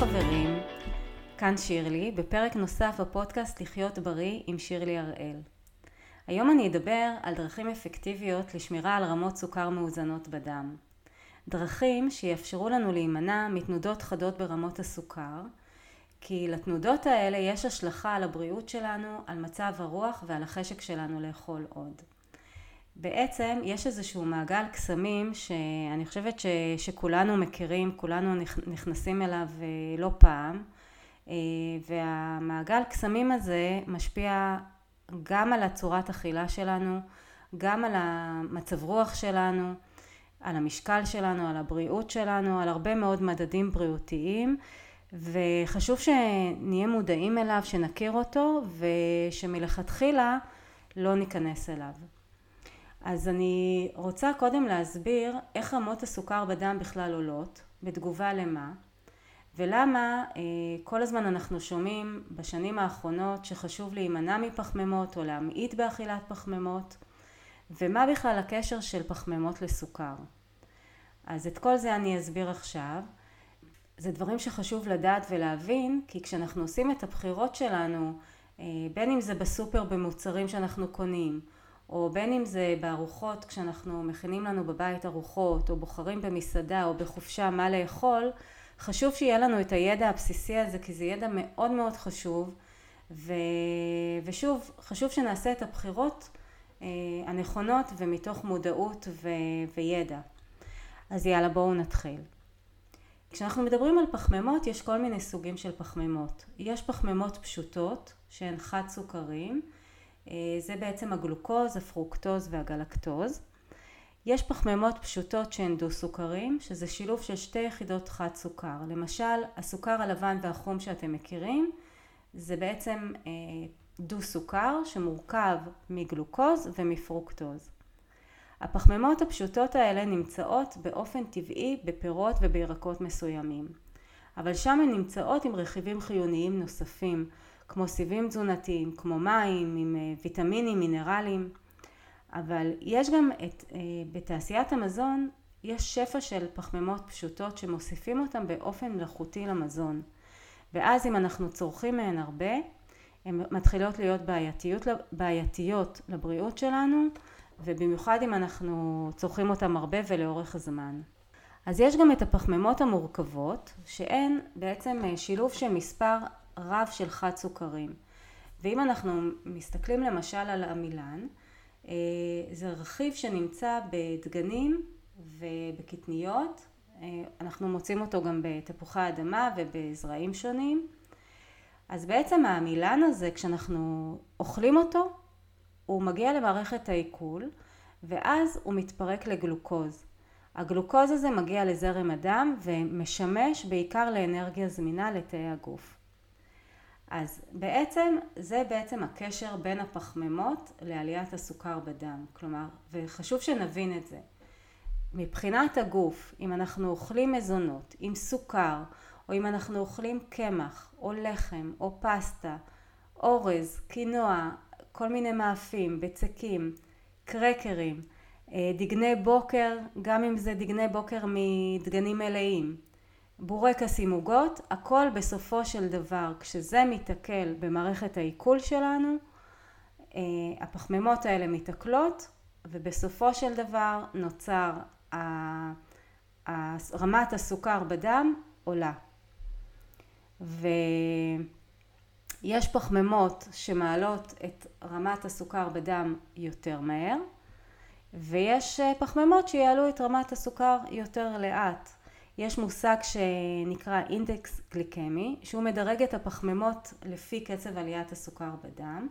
חברים, כאן שירלי, בפרק נוסף בפודקאסט לחיות בריא עם שירלי הראל. היום אני אדבר על דרכים אפקטיביות לשמירה על רמות סוכר מאוזנות בדם. דרכים שיאפשרו לנו להימנע מתנודות חדות ברמות הסוכר, כי לתנודות האלה יש השלכה על הבריאות שלנו, על מצב הרוח ועל החשק שלנו לאכול עוד. בעצם יש איזשהו מעגל קסמים שאני חושבת ש, שכולנו מכירים, כולנו נכנסים אליו אה, לא פעם אה, והמעגל קסמים הזה משפיע גם על הצורת אכילה שלנו, גם על המצב רוח שלנו, על המשקל שלנו, על הבריאות שלנו, על הרבה מאוד מדדים בריאותיים וחשוב שנהיה מודעים אליו, שנכיר אותו ושמלכתחילה לא ניכנס אליו. אז אני רוצה קודם להסביר איך רמות הסוכר בדם בכלל עולות, בתגובה למה, ולמה אה, כל הזמן אנחנו שומעים בשנים האחרונות שחשוב להימנע מפחמימות או להמעיט באכילת פחמימות, ומה בכלל הקשר של פחמימות לסוכר. אז את כל זה אני אסביר עכשיו. זה דברים שחשוב לדעת ולהבין, כי כשאנחנו עושים את הבחירות שלנו, אה, בין אם זה בסופר במוצרים שאנחנו קונים, או בין אם זה בארוחות כשאנחנו מכינים לנו בבית ארוחות או בוחרים במסעדה או בחופשה מה לאכול חשוב שיהיה לנו את הידע הבסיסי הזה כי זה ידע מאוד מאוד חשוב. ו... ושוב חשוב שנעשה את הבחירות אה, הנכונות ומתוך מודעות ו... וידע. אז יאללה בואו נתחיל. כשאנחנו מדברים על פחמימות יש כל מיני סוגים של פחמימות. יש פחמימות פשוטות שהן חד סוכרים זה בעצם הגלוקוז, הפרוקטוז והגלקטוז. יש פחמימות פשוטות שהן דו-סוכרים, שזה שילוב של שתי יחידות חד סוכר. למשל, הסוכר הלבן והחום שאתם מכירים, זה בעצם אה, דו-סוכר שמורכב מגלוקוז ומפרוקטוז. הפחמימות הפשוטות האלה נמצאות באופן טבעי בפירות ובירקות מסוימים, אבל שם הן נמצאות עם רכיבים חיוניים נוספים, כמו סיבים תזונתיים, כמו מים, עם אה, ויטמינים, מינרלים, אבל יש גם את, אה, בתעשיית המזון, יש שפע של פחמימות פשוטות שמוסיפים אותן באופן מלאכותי למזון. ואז אם אנחנו צורכים מהן הרבה, הן מתחילות להיות בעייתיות, בעייתיות לבריאות שלנו, ובמיוחד אם אנחנו צורכים אותן הרבה ולאורך הזמן. אז יש גם את הפחמימות המורכבות, שהן בעצם אה, שילוב של מספר רב של חד סוכרים. ואם אנחנו מסתכלים למשל על עמילן, אה, זה רכיב שנמצא בדגנים ובקטניות, אה, אנחנו מוצאים אותו גם בתפוחי אדמה ובזרעים שונים. אז בעצם העמילן הזה, כשאנחנו אוכלים אותו, הוא מגיע למערכת העיכול, ואז הוא מתפרק לגלוקוז. הגלוקוז הזה מגיע לזרם הדם ומשמש בעיקר לאנרגיה זמינה לתאי הגוף. אז בעצם זה בעצם הקשר בין הפחמימות לעליית הסוכר בדם, כלומר, וחשוב שנבין את זה. מבחינת הגוף, אם אנחנו אוכלים מזונות עם סוכר, או אם אנחנו אוכלים קמח, או לחם, או פסטה, אורז, קינוע, כל מיני מאפים, בצקים, קרקרים, אה, דגני בוקר, גם אם זה דגני בוקר מדגנים מלאים, בורקסים עוגות, הכל בסופו של דבר כשזה מתעכל במערכת העיכול שלנו אה, הפחמימות האלה מתעכלות ובסופו של דבר נוצר רמת הסוכר בדם עולה. ויש פחמימות שמעלות את רמת הסוכר בדם יותר מהר ויש אה, פחמימות שיעלו את רמת הסוכר יותר לאט יש מושג שנקרא אינדקס גליקמי, שהוא מדרג את הפחמימות לפי קצב עליית הסוכר בדם.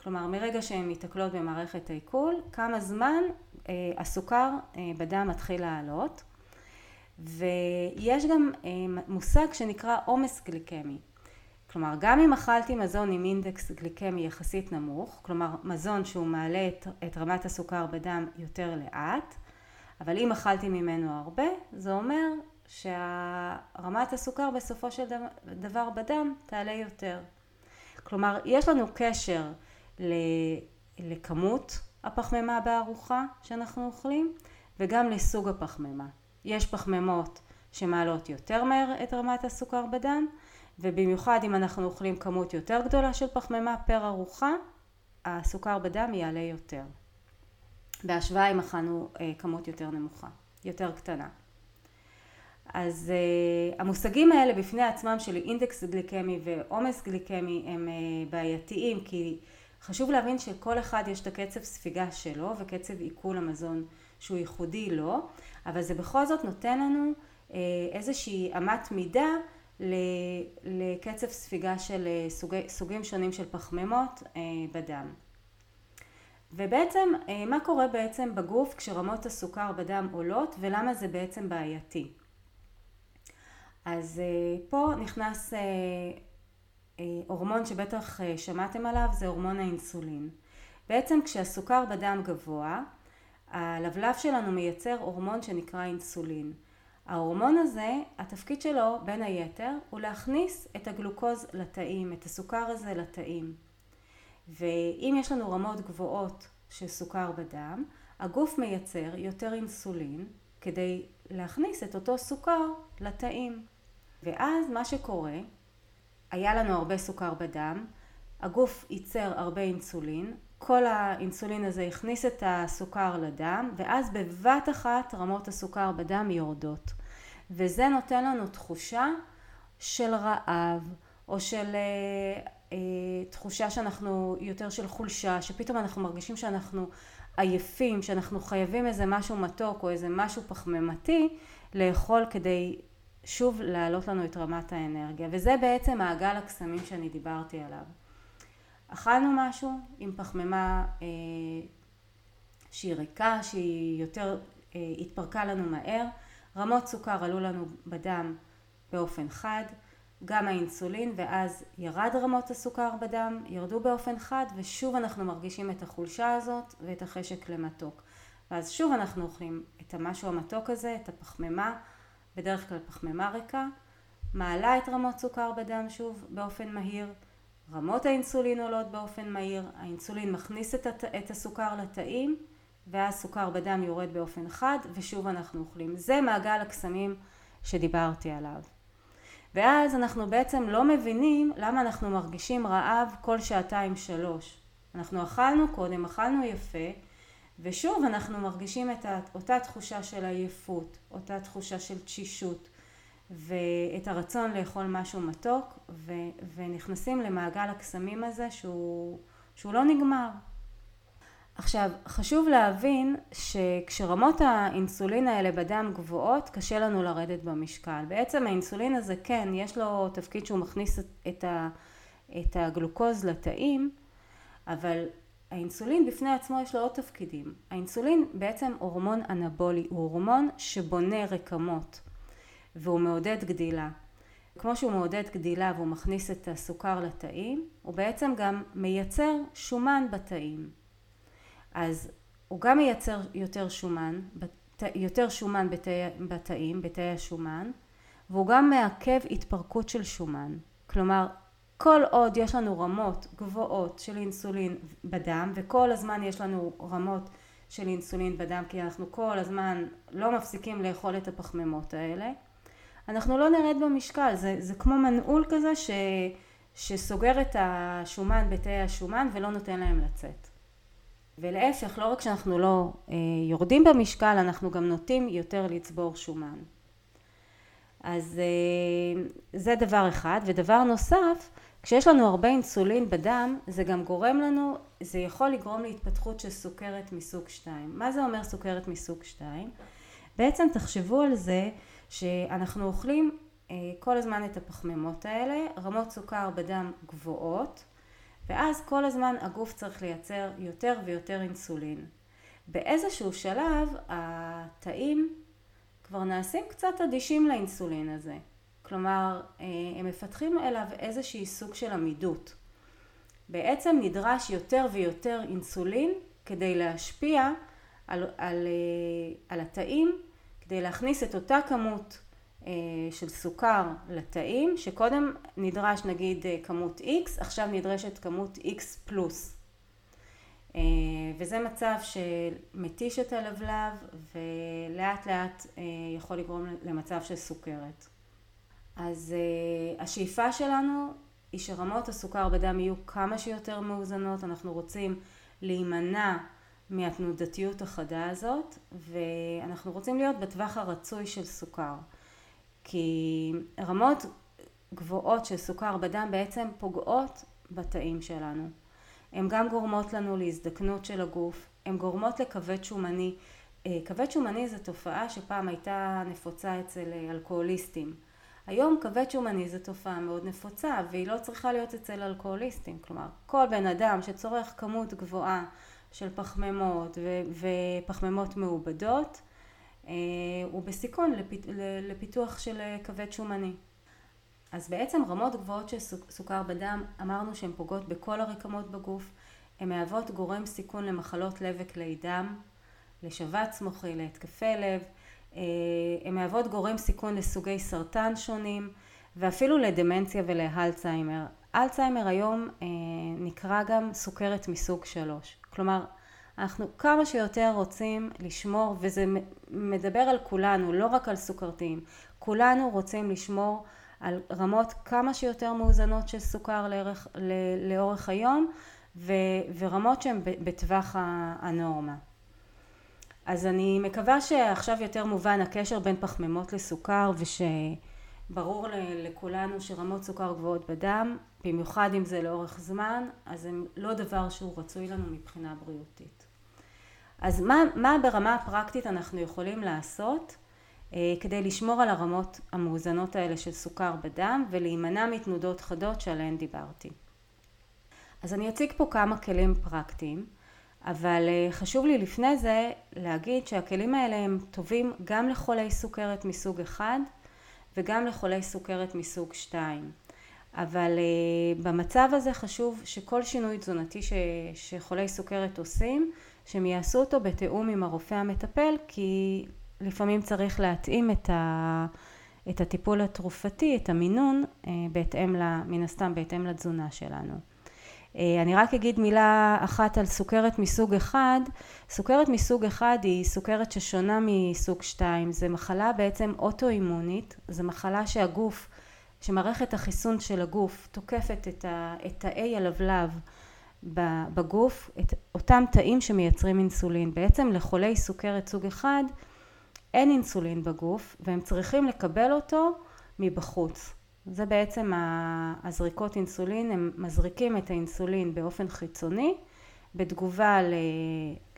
כלומר, מרגע שהן מתקלות במערכת העיכול, כמה זמן אה, הסוכר אה, בדם מתחיל לעלות. ויש גם אה, מושג שנקרא עומס גליקמי. כלומר, גם אם אכלתי מזון עם אינדקס גליקמי יחסית נמוך, כלומר מזון שהוא מעלה את, את רמת הסוכר בדם יותר לאט, אבל אם אכלתי ממנו הרבה, זה אומר שרמת הסוכר בסופו של דבר בדם תעלה יותר. כלומר, יש לנו קשר לכמות הפחמימה בארוחה שאנחנו אוכלים וגם לסוג הפחמימה. יש פחמימות שמעלות יותר מהר את רמת הסוכר בדם, ובמיוחד אם אנחנו אוכלים כמות יותר גדולה של פחמימה פר ארוחה, הסוכר בדם יעלה יותר. בהשוואה אם אכלנו אה, כמות יותר נמוכה, יותר קטנה. אז uh, המושגים האלה בפני עצמם של אינדקס גליקמי ועומס גליקמי הם uh, בעייתיים כי חשוב להבין שכל אחד יש את הקצב ספיגה שלו וקצב עיכול המזון שהוא ייחודי לו, אבל זה בכל זאת נותן לנו uh, איזושהי אמת מידה לקצב ספיגה של סוגי, סוגים שונים של פחמימות uh, בדם. ובעצם מה קורה בעצם בגוף כשרמות הסוכר בדם עולות ולמה זה בעצם בעייתי. אז אה, פה נכנס אה, אה, הורמון שבטח שמעתם עליו, זה הורמון האינסולין. בעצם כשהסוכר בדם גבוה, הלבלב שלנו מייצר הורמון שנקרא אינסולין. ההורמון הזה, התפקיד שלו בין היתר הוא להכניס את הגלוקוז לתאים, את הסוכר הזה לתאים. ואם יש לנו רמות גבוהות של סוכר בדם, הגוף מייצר יותר אינסולין כדי להכניס את אותו סוכר לתאים. ואז מה שקורה, היה לנו הרבה סוכר בדם, הגוף ייצר הרבה אינסולין, כל האינסולין הזה הכניס את הסוכר לדם, ואז בבת אחת רמות הסוכר בדם יורדות. וזה נותן לנו תחושה של רעב, או של אה, אה, תחושה שאנחנו, יותר של חולשה, שפתאום אנחנו מרגישים שאנחנו עייפים, שאנחנו חייבים איזה משהו מתוק או איזה משהו פחמימתי לאכול כדי שוב להעלות לנו את רמת האנרגיה וזה בעצם מעגל הקסמים שאני דיברתי עליו. אכלנו משהו עם פחמימה אה, שהיא ריקה, שהיא יותר אה, התפרקה לנו מהר, רמות סוכר עלו לנו בדם באופן חד, גם האינסולין ואז ירד רמות הסוכר בדם, ירדו באופן חד ושוב אנחנו מרגישים את החולשה הזאת ואת החשק למתוק. ואז שוב אנחנו אוכלים את המשהו המתוק הזה, את הפחמימה בדרך כלל פחמימה ריקה, מעלה את רמות סוכר בדם שוב באופן מהיר, רמות האינסולין עולות באופן מהיר, האינסולין מכניס את, הת... את הסוכר לתאים ואז סוכר בדם יורד באופן חד ושוב אנחנו אוכלים. זה מעגל הקסמים שדיברתי עליו. ואז אנחנו בעצם לא מבינים למה אנחנו מרגישים רעב כל שעתיים שלוש. אנחנו אכלנו קודם, אכלנו יפה, ושוב אנחנו מרגישים את אותה תחושה של עייפות, אותה תחושה של תשישות ואת הרצון לאכול משהו מתוק ו, ונכנסים למעגל הקסמים הזה שהוא, שהוא לא נגמר. עכשיו חשוב להבין שכשרמות האינסולין האלה בדם גבוהות קשה לנו לרדת במשקל. בעצם האינסולין הזה כן יש לו תפקיד שהוא מכניס את, ה, את הגלוקוז לתאים אבל האינסולין בפני עצמו יש לו עוד תפקידים. האינסולין בעצם הורמון אנבולי, הוא הורמון שבונה רקמות והוא מעודד גדילה. כמו שהוא מעודד גדילה והוא מכניס את הסוכר לתאים, הוא בעצם גם מייצר שומן בתאים. אז הוא גם מייצר יותר שומן, יותר שומן בתאים, בתאי השומן, והוא גם מעכב התפרקות של שומן. כלומר, כל עוד יש לנו רמות גבוהות של אינסולין בדם וכל הזמן יש לנו רמות של אינסולין בדם כי אנחנו כל הזמן לא מפסיקים לאכול את הפחמימות האלה אנחנו לא נרד במשקל. זה, זה כמו מנעול כזה ש, שסוגר את השומן בתאי השומן ולא נותן להם לצאת. ולהפך לא רק שאנחנו לא אה, יורדים במשקל אנחנו גם נוטים יותר לצבור שומן. אז אה, זה דבר אחד. ודבר נוסף כשיש לנו הרבה אינסולין בדם זה גם גורם לנו, זה יכול לגרום להתפתחות של סוכרת מסוג 2. מה זה אומר סוכרת מסוג 2? בעצם תחשבו על זה שאנחנו אוכלים אה, כל הזמן את הפחמימות האלה, רמות סוכר בדם גבוהות ואז כל הזמן הגוף צריך לייצר יותר ויותר אינסולין. באיזשהו שלב התאים כבר נעשים קצת אדישים לאינסולין הזה. כלומר אה, הם מפתחים אליו איזשהי סוג של עמידות. בעצם נדרש יותר ויותר אינסולין כדי להשפיע על, על, אה, על התאים, כדי להכניס את אותה כמות אה, של סוכר לתאים, שקודם נדרש נגיד כמות X, עכשיו נדרשת כמות X פלוס. וזה מצב שמתיש את הלבלב ולאט לאט יכול לגרום למצב של סוכרת. אז השאיפה שלנו היא שרמות הסוכר בדם יהיו כמה שיותר מאוזנות, אנחנו רוצים להימנע מהתנודתיות החדה הזאת ואנחנו רוצים להיות בטווח הרצוי של סוכר. כי רמות גבוהות של סוכר בדם בעצם פוגעות בתאים שלנו. הן גם גורמות לנו להזדקנות של הגוף, הן גורמות לכבד שומני. אה, כבד שומני זו תופעה שפעם הייתה נפוצה אצל אלכוהוליסטים היום כבד שומני זו תופעה מאוד נפוצה והיא לא צריכה להיות אצל אלכוהוליסטים כלומר כל בן אדם שצורך כמות גבוהה של פחמימות ופחמימות מעובדות אה, הוא בסיכון לפיתוח של כבד שומני. אז בעצם רמות גבוהות של סוכר בדם אמרנו שהן פוגעות בכל הרקמות בגוף, הן מהוות גורם סיכון למחלות לב וכלי דם, לשבץ מוחי, להתקפי לב, הן מהוות גורם סיכון לסוגי סרטן שונים ואפילו לדמנציה ולאלצהיימר. אלצהיימר היום נקרא גם סוכרת מסוג שלוש. כלומר, אנחנו כמה שיותר רוצים לשמור, וזה מדבר על כולנו, לא רק על סוכרתיים, כולנו רוצים לשמור על רמות כמה שיותר מאוזנות של סוכר לאורך, לאורך היום, ו, ורמות שהן בטווח הנורמה. אז אני מקווה שעכשיו יותר מובן הקשר בין פחמימות לסוכר ושברור לכולנו שרמות סוכר גבוהות בדם במיוחד אם זה לאורך זמן, אז זה לא דבר שהוא רצוי לנו מבחינה בריאותית. אז מה, מה ברמה הפרקטית אנחנו יכולים לעשות אה, כדי לשמור על הרמות המאוזנות האלה של סוכר בדם ולהימנע מתנודות חדות שעליהן דיברתי. אז אני אציג פה כמה כלים פרקטיים, אבל אה, חשוב לי לפני זה להגיד שהכלים האלה הם טובים גם לחולי סוכרת מסוג אחד וגם לחולי סוכרת מסוג שתיים. אבל uh, במצב הזה חשוב שכל שינוי תזונתי ש, שחולי סוכרת עושים, שהם יעשו אותו בתיאום עם הרופא המטפל, כי לפעמים צריך להתאים את, ה, את הטיפול התרופתי, את המינון, uh, בהתאם, מן הסתם בהתאם לתזונה שלנו. Uh, אני רק אגיד מילה אחת על סוכרת מסוג אחד. סוכרת מסוג אחד היא סוכרת ששונה מסוג שתיים. זה מחלה בעצם אוטואימונית, זו מחלה שהגוף שמערכת החיסון של הגוף תוקפת את, ה, את תאי הלבלב בגוף, את אותם תאים שמייצרים אינסולין. בעצם לחולי סוכרת סוג אחד אין אינסולין בגוף והם צריכים לקבל אותו מבחוץ. זה בעצם הזריקות אינסולין, הם מזריקים את האינסולין באופן חיצוני בתגובה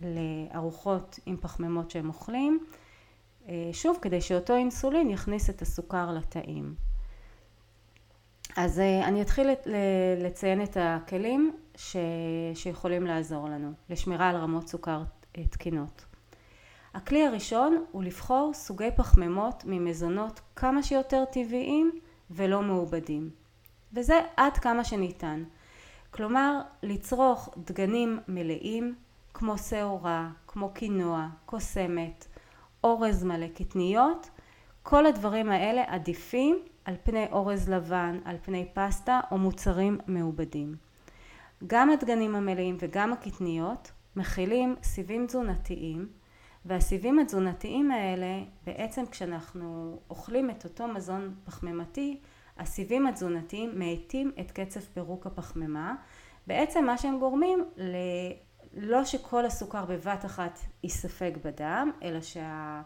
לארוחות עם פחמימות שהם אוכלים, אה, שוב כדי שאותו אינסולין יכניס את הסוכר לתאים. אז אה, אני אתחיל לציין את הכלים ש... שיכולים לעזור לנו לשמירה על רמות סוכר אה, תקינות. הכלי הראשון הוא לבחור סוגי פחמימות ממזונות כמה שיותר טבעיים ולא מעובדים וזה עד כמה שניתן כלומר לצרוך דגנים מלאים כמו שעורה, כמו קינוע, קוסמת, אורז מלא, קטניות כל הדברים האלה עדיפים על פני אורז לבן, על פני פסטה או מוצרים מעובדים. גם הדגנים המלאים וגם הקטניות מכילים סיבים תזונתיים והסיבים התזונתיים האלה בעצם כשאנחנו אוכלים את אותו מזון פחמימתי הסיבים התזונתיים מאטים את קצב פירוק הפחמימה בעצם מה שהם גורמים ל... לא שכל הסוכר בבת אחת ייספג בדם אלא שה...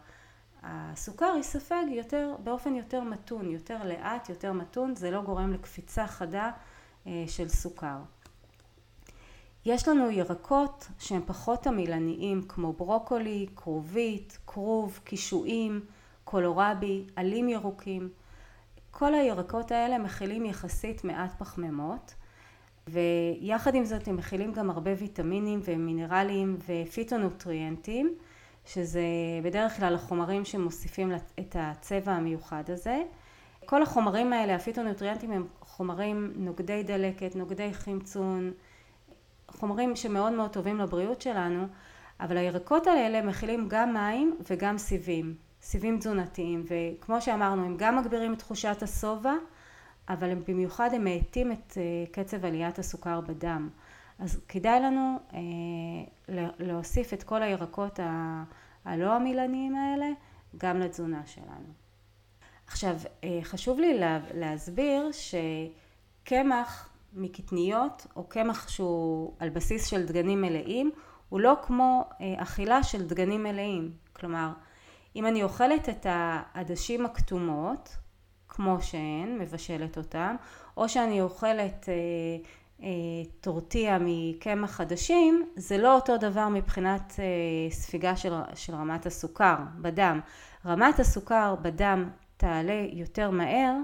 הסוכר ייספג יותר, באופן יותר מתון, יותר לאט, יותר מתון, זה לא גורם לקפיצה חדה אה, של סוכר. יש לנו ירקות שהם פחות עמילניים כמו ברוקולי, כרובית, כרוב, קישואים, קולורבי, עלים ירוקים. כל הירקות האלה מכילים יחסית מעט פחמימות ויחד עם זאת הם מכילים גם הרבה ויטמינים ומינרלים ופיטונוטריאנטים שזה בדרך כלל החומרים שמוסיפים את הצבע המיוחד הזה. כל החומרים האלה, הפיטונוטריאנטים הם חומרים נוגדי דלקת, נוגדי חמצון, חומרים שמאוד מאוד טובים לבריאות שלנו, אבל הירקות האלה מכילים גם מים וגם סיבים, סיבים תזונתיים, וכמו שאמרנו הם גם מגבירים את תחושת השובע, אבל הם במיוחד הם מאטים את אה, קצב עליית הסוכר בדם. אז כדאי לנו להוסיף את כל הירקות הלא עמילניים האלה גם לתזונה שלנו. עכשיו, חשוב לי להסביר שקמח מקטניות או קמח שהוא על בסיס של דגנים מלאים הוא לא כמו אכילה של דגנים מלאים. כלומר, אם אני אוכלת את העדשים הכתומות כמו שהן, מבשלת אותן, או שאני אוכלת אה, אה, טורטיה מקמח חדשים, זה לא אותו דבר מבחינת אה, ספיגה של, של רמת הסוכר בדם. רמת הסוכר בדם תעלה יותר מהר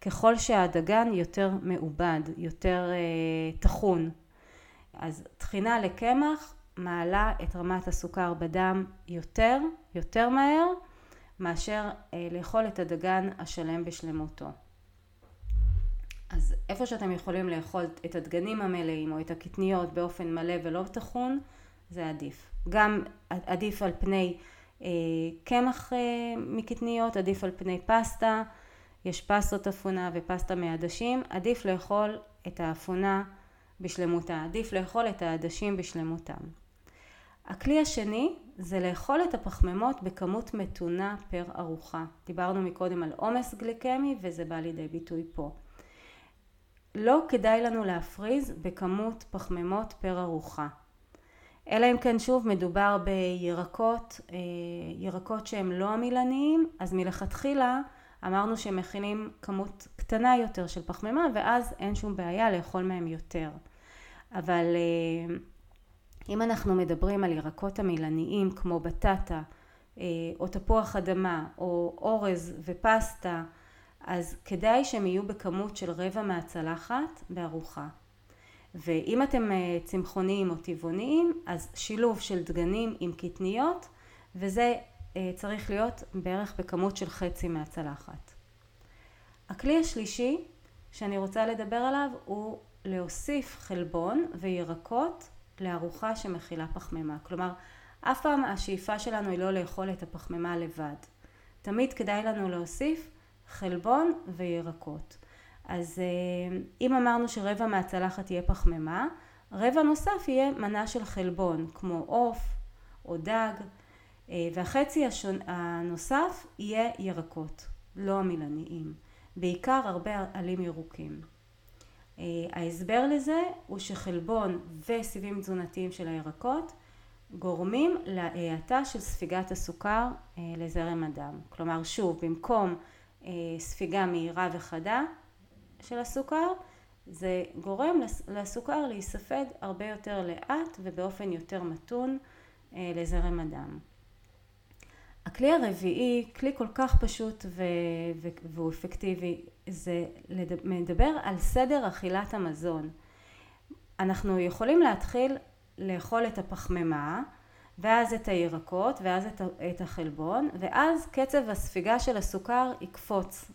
ככל שהדגן יותר מעובד, יותר אה, טחון. אז טחינה לקמח מעלה את רמת הסוכר בדם יותר, יותר מהר, מאשר אה, לאכול את הדגן השלם בשלמותו. אז איפה שאתם יכולים לאכול את הדגנים המלאים או את הקטניות באופן מלא ולא טחון, זה עדיף. גם עדיף על פני אה, קמח אה, מקטניות, עדיף על פני פסטה, יש פסטות אפונה ופסטה מעדשים, עדיף לאכול את האפונה בשלמותה, עדיף לאכול את העדשים בשלמותם. הכלי השני זה לאכול את הפחמימות בכמות מתונה פר ארוחה. דיברנו מקודם על עומס גליקמי וזה בא לידי ביטוי פה. לא כדאי לנו להפריז בכמות פחמימות פר ארוחה. אלא אם כן שוב מדובר בירקות, אה, ירקות שהם לא עמילניים, אז מלכתחילה אמרנו שהם מכינים כמות קטנה יותר של פחמימה ואז אין שום בעיה לאכול מהם יותר. אבל אה, אם אנחנו מדברים על ירקות עמילניים כמו בטטה אה, או תפוח אדמה או אורז ופסטה אז כדאי שהם יהיו בכמות של רבע מהצלחת בארוחה. ואם אתם אה, צמחוניים או טבעוניים אז שילוב של דגנים עם קטניות וזה צריך להיות בערך בכמות של חצי מהצלחת. הכלי השלישי שאני רוצה לדבר עליו הוא להוסיף חלבון וירקות לארוחה שמכילה פחמימה. כלומר, אף פעם השאיפה שלנו היא לא לאכול את הפחמימה לבד. תמיד כדאי לנו להוסיף חלבון וירקות. אז אה, אם אמרנו שרבע מהצלחת יהיה פחמימה, רבע נוסף יהיה מנה של חלבון, כמו עוף או דג, אה, והחצי הנוסף יהיה ירקות, לא עמילניים, בעיקר הרבה עלים ירוקים. אה, ההסבר לזה הוא שחלבון וסיבים תזונתיים של הירקות גורמים להאטה של ספיגת הסוכר אה, לזרם הדם. כלומר שוב במקום ספיגה מהירה וחדה של הסוכר זה גורם לסוכר להיספג הרבה יותר לאט ובאופן יותר מתון לזרם הדם. הכלי הרביעי, כלי כל כך פשוט ו- ו- והוא אפקטיבי, זה מדבר על סדר אכילת המזון. אנחנו יכולים להתחיל לאכול את הפחמימה, ואז את הירקות, ואז את, את החלבון, ואז קצב הספיגה של הסוכר יקפוץ.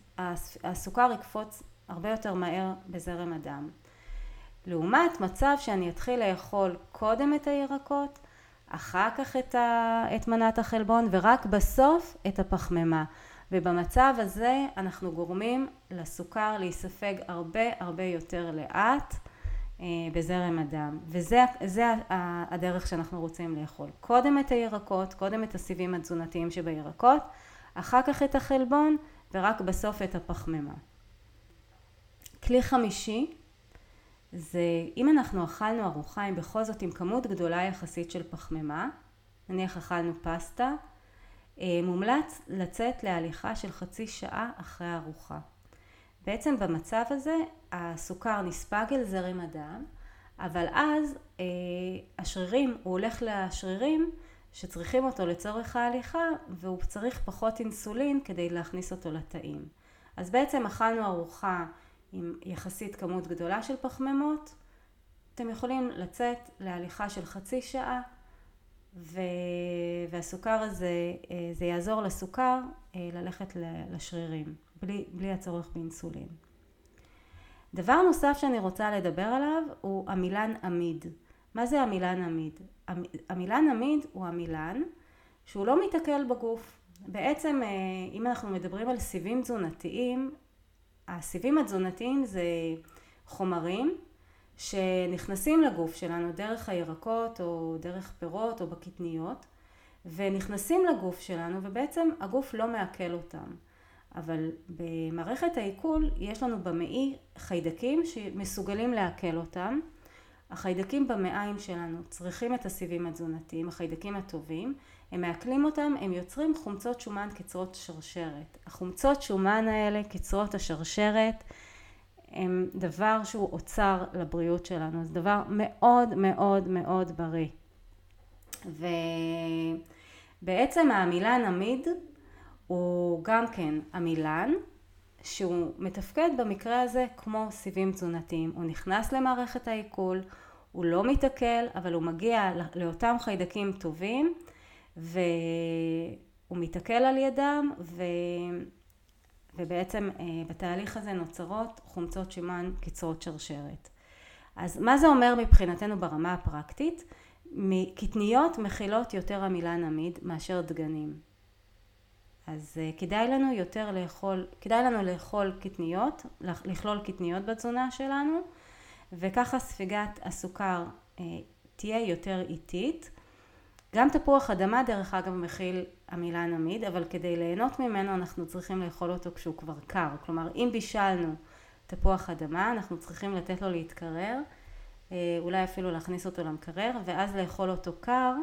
הסוכר יקפוץ הרבה יותר מהר בזרם הדם. לעומת מצב שאני אתחיל לאכול קודם את הירקות, אחר כך את, ה, את מנת החלבון ורק בסוף את הפחמימה. ובמצב הזה אנחנו גורמים לסוכר להיספג הרבה הרבה יותר לאט אה, בזרם הדם. וזה הדרך שאנחנו רוצים לאכול. קודם את הירקות, קודם את הסיבים התזונתיים שבירקות, אחר כך את החלבון ורק בסוף את הפחמימה. כלי חמישי זה אם אנחנו אכלנו ארוחה עם בכל זאת עם כמות גדולה יחסית של פחמימה, נניח אכלנו פסטה, אה, מומלץ לצאת להליכה של חצי שעה אחרי הארוחה. בעצם במצב הזה הסוכר נספג אל זרם הדם, אבל אז אה, השרירים, הוא הולך לשרירים שצריכים אותו לצורך ההליכה והוא צריך פחות אינסולין כדי להכניס אותו לתאים. אז בעצם אכלנו ארוחה עם יחסית כמות גדולה של פחמימות, אתם יכולים לצאת להליכה של חצי שעה ו... והסוכר הזה, אה, זה יעזור לסוכר אה, ללכת לשרירים, בלי, בלי הצורך באינסולין. דבר נוסף שאני רוצה לדבר עליו הוא עמילן עמיד. מה זה עמילן עמיד? עמילן עמיד הוא עמילן שהוא לא מתעכל בגוף. בעצם אה, אם אנחנו מדברים על סיבים תזונתיים, הסיבים התזונתיים זה חומרים שנכנסים לגוף שלנו דרך הירקות או דרך פירות או בקטניות ונכנסים לגוף שלנו ובעצם הגוף לא מעכל אותם. אבל במערכת העיכול יש לנו במעי חיידקים שמסוגלים לעכל אותם. החיידקים במעיים שלנו צריכים את הסיבים התזונתיים, החיידקים הטובים, הם מעכלים אותם, הם יוצרים חומצות שומן קצרות שרשרת. החומצות שומן האלה, קצרות השרשרת, הם דבר שהוא אוצר לבריאות שלנו, זה דבר מאוד מאוד מאוד בריא. ובעצם העמילן עמיד הוא גם כן עמילן שהוא מתפקד במקרה הזה כמו סיבים תזונתיים. הוא נכנס למערכת העיכול, הוא לא מתעכל, אבל הוא מגיע לאותם חיידקים טובים והוא מתעכל על ידם ו... ובעצם אה, בתהליך הזה נוצרות חומצות שומן קצרות שרשרת. אז מה זה אומר מבחינתנו ברמה הפרקטית? קטניות מכילות יותר עמילן עמיד מאשר דגנים. אז אה, כדאי לנו יותר לאכול, כדאי לנו לאכול קטניות, לכלול קטניות בתזונה שלנו וככה ספיגת הסוכר אה, תהיה יותר איטית. גם תפוח אדמה דרך אגב מכיל עמילן עמיד, אבל כדי ליהנות ממנו אנחנו צריכים לאכול אותו כשהוא כבר קר. כלומר אם בישלנו תפוח אדמה אנחנו צריכים לתת לו להתקרר, אה, אולי אפילו להכניס אותו למקרר ואז לאכול אותו קר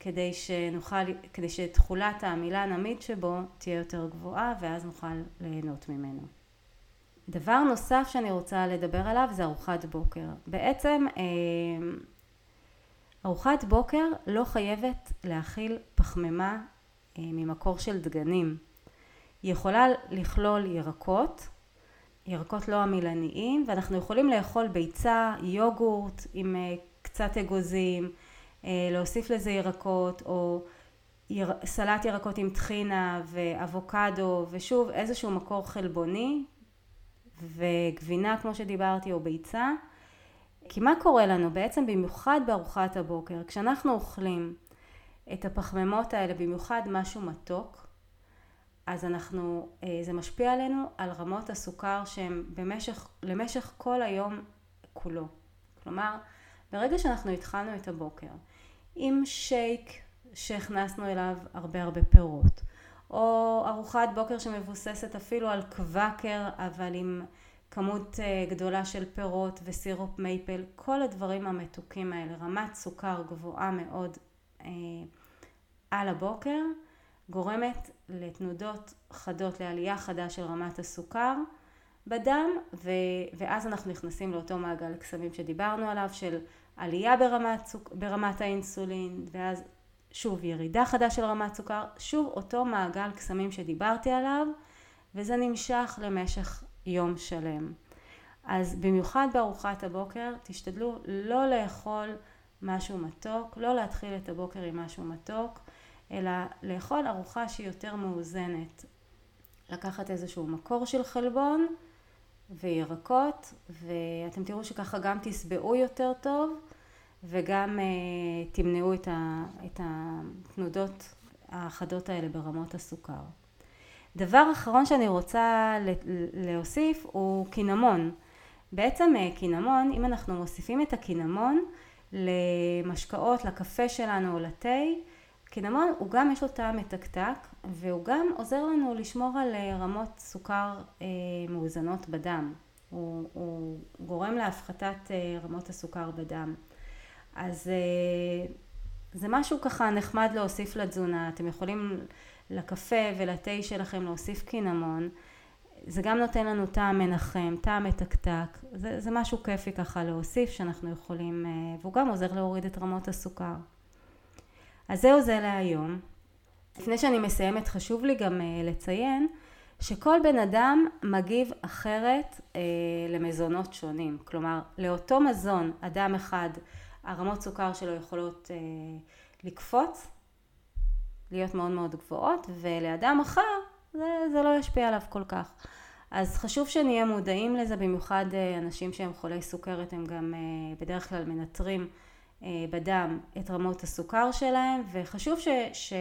כדי שנוכל, כדי שתכולת העמילן עמיד שבו תהיה יותר גבוהה ואז נוכל ליהנות ממנו. דבר נוסף שאני רוצה לדבר עליו זה ארוחת בוקר. בעצם אה, ארוחת בוקר לא חייבת להכיל פחמימה אה, ממקור של דגנים. היא יכולה לכלול ירקות, ירקות לא עמילניים, ואנחנו יכולים לאכול ביצה, יוגורט עם אה, קצת אגוזים, להוסיף לזה ירקות, או. סלט ירקות עם טחינה ואבוקדו, ושוב איזשהו מקור חלבוני וגבינה כמו שדיברתי או ביצה כי מה קורה לנו? בעצם במיוחד בארוחת הבוקר כשאנחנו אוכלים את הפחמימות האלה במיוחד משהו מתוק אז אנחנו אה, זה משפיע עלינו על רמות הסוכר שהן במשך למשך כל היום כולו. כלומר ברגע שאנחנו התחלנו את הבוקר עם שייק שהכנסנו אליו הרבה הרבה פירות או ארוחת בוקר שמבוססת אפילו על קוואקר אבל עם כמות אה, גדולה של פירות וסירופ מייפל, כל הדברים המתוקים האלה, רמת סוכר גבוהה מאוד אה, על הבוקר, גורמת לתנודות חדות, לעלייה חדה של רמת הסוכר בדם, ו, ואז אנחנו נכנסים לאותו מעגל קסמים שדיברנו עליו, של עלייה ברמת, ברמת האינסולין, ואז שוב ירידה חדה של רמת סוכר, שוב אותו מעגל קסמים שדיברתי עליו וזה נמשך למשך יום שלם. אז במיוחד בארוחת הבוקר תשתדלו לא לאכול משהו מתוק, לא להתחיל את הבוקר עם משהו מתוק, אלא לאכול ארוחה שהיא יותר מאוזנת. לקחת איזשהו מקור של חלבון וירקות ואתם תראו שככה גם תשבעו יותר טוב וגם uh, תמנעו את, ה, את התנודות החדות האלה ברמות הסוכר. דבר אחרון שאני רוצה להוסיף הוא קינמון. בעצם אה, קינמון, אם אנחנו מוסיפים את הקינמון למשקאות, לקפה שלנו או לתה, קינמון הוא גם יש לו טעם מתקתק והוא גם עוזר לנו לשמור על אה, רמות סוכר אה, מאוזנות בדם. הוא, הוא גורם להפחתת רמות הסוכר בדם. אז אה, זה משהו ככה נחמד להוסיף לתזונה, אתם יכולים לקפה ולתה שלכם להוסיף קינמון, זה גם נותן לנו טעם מנחם, טעם מתקתק, זה, זה משהו כיפי ככה להוסיף שאנחנו יכולים, אה, והוא גם עוזר להוריד את רמות הסוכר. אז זהו זה להיום. לפני שאני מסיימת חשוב לי גם אה, לציין שכל בן אדם מגיב אחרת למזונות שונים, כלומר לאותו מזון אדם אחד הרמות סוכר שלו יכולות אה, לקפוץ, להיות מאוד מאוד גבוהות, ולאדם אחר זה, זה לא ישפיע עליו כל כך. אז חשוב שנהיה מודעים לזה, במיוחד אה, אנשים שהם חולי סוכרת, הם גם אה, בדרך כלל מנטרים אה, בדם את רמות הסוכר שלהם, וחשוב ש, ש,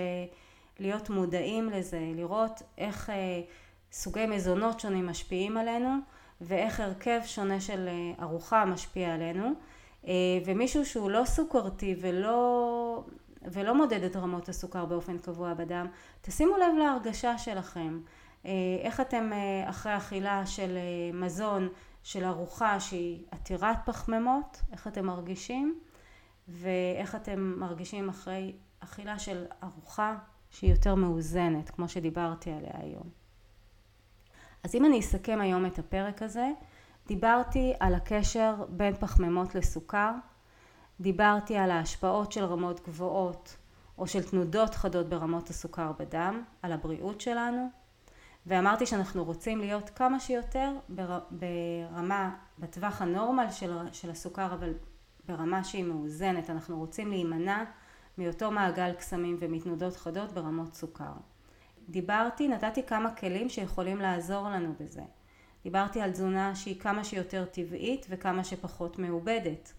להיות מודעים לזה, לראות איך אה, סוגי מזונות שונים משפיעים עלינו, ואיך הרכב שונה של ארוחה משפיע עלינו ומישהו שהוא לא סוכרתי ולא, ולא מודד את רמות הסוכר באופן קבוע בדם, תשימו לב להרגשה שלכם, איך אתם אחרי אכילה של מזון, של ארוחה שהיא עתירת פחמימות, איך אתם מרגישים ואיך אתם מרגישים אחרי אכילה של ארוחה שהיא יותר מאוזנת, כמו שדיברתי עליה היום. אז אם אני אסכם היום את הפרק הזה, דיברתי על הקשר בין פחמימות לסוכר, דיברתי על ההשפעות של רמות גבוהות או של תנודות חדות ברמות הסוכר בדם, על הבריאות שלנו, ואמרתי שאנחנו רוצים להיות כמה שיותר ברמה, בטווח הנורמל של, של הסוכר, אבל ברמה שהיא מאוזנת, אנחנו רוצים להימנע מאותו מעגל קסמים ומתנודות חדות ברמות סוכר. דיברתי, נתתי כמה כלים שיכולים לעזור לנו בזה. דיברתי על תזונה שהיא כמה שיותר טבעית וכמה שפחות מעובדת.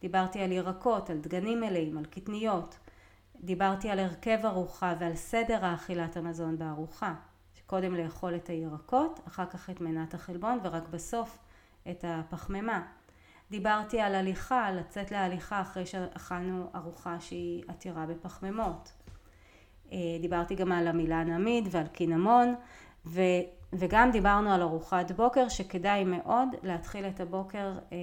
דיברתי על ירקות, על דגנים מלאים, על קטניות. דיברתי על הרכב ארוחה ועל סדר האכילת המזון בארוחה. קודם לאכול את הירקות, אחר כך את מנת החלבון ורק בסוף את הפחמימה. דיברתי על הליכה, לצאת להליכה אחרי שאכלנו ארוחה שהיא עתירה בפחמימות. אה, דיברתי גם על המילה נמיד ועל קינמון ו, וגם דיברנו על ארוחת בוקר שכדאי מאוד להתחיל את הבוקר אה,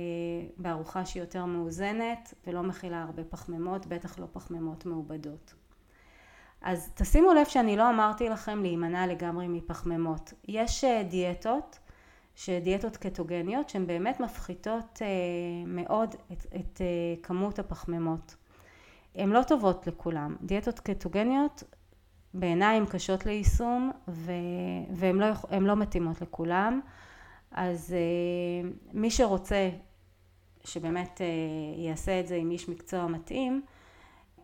בארוחה שהיא יותר מאוזנת ולא מכילה הרבה פחמימות, בטח לא פחמימות מעובדות. אז תשימו לב שאני לא אמרתי לכם להימנע לגמרי מפחמימות. יש אה, דיאטות שדיאטות קטוגניות שהן באמת מפחיתות אה, מאוד את, את אה, כמות הפחמימות. הן לא טובות לכולם. דיאטות קטוגניות בעיניי הן קשות ליישום והן לא, לא מתאימות לכולם. אז אה, מי שרוצה שבאמת יעשה את זה עם איש מקצוע מתאים,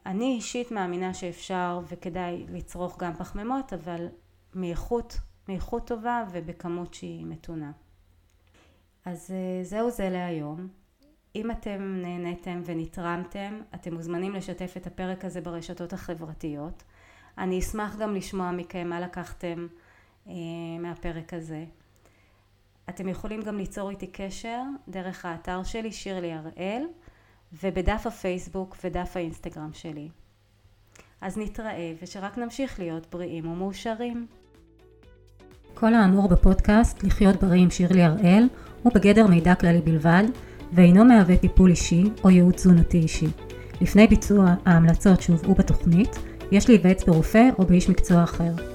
אני אישית מאמינה שאפשר וכדאי לצרוך גם פחמימות, אבל מאיכות, מאיכות טובה ובכמות שהיא מתונה. אז אה, זהו זה להיום. אם אתם נהניתם ונתרמתם, אתם מוזמנים לשתף את הפרק הזה ברשתות החברתיות. אני אשמח גם לשמוע מכם מה לקחתם אה, מהפרק הזה. אתם יכולים גם ליצור איתי קשר דרך האתר שלי שירלי הראל ובדף הפייסבוק ודף האינסטגרם שלי. אז נתראה ושרק נמשיך להיות בריאים ומאושרים. כל האמור בפודקאסט לחיות בריא עם שירלי הראל הוא בגדר מידע כללי בלבד ואינו מהווה טיפול אישי או ייעוץ תזונתי אישי. לפני ביצוע ההמלצות שהובאו בתוכנית יש להיוועץ ברופא או באיש מקצוע אחר.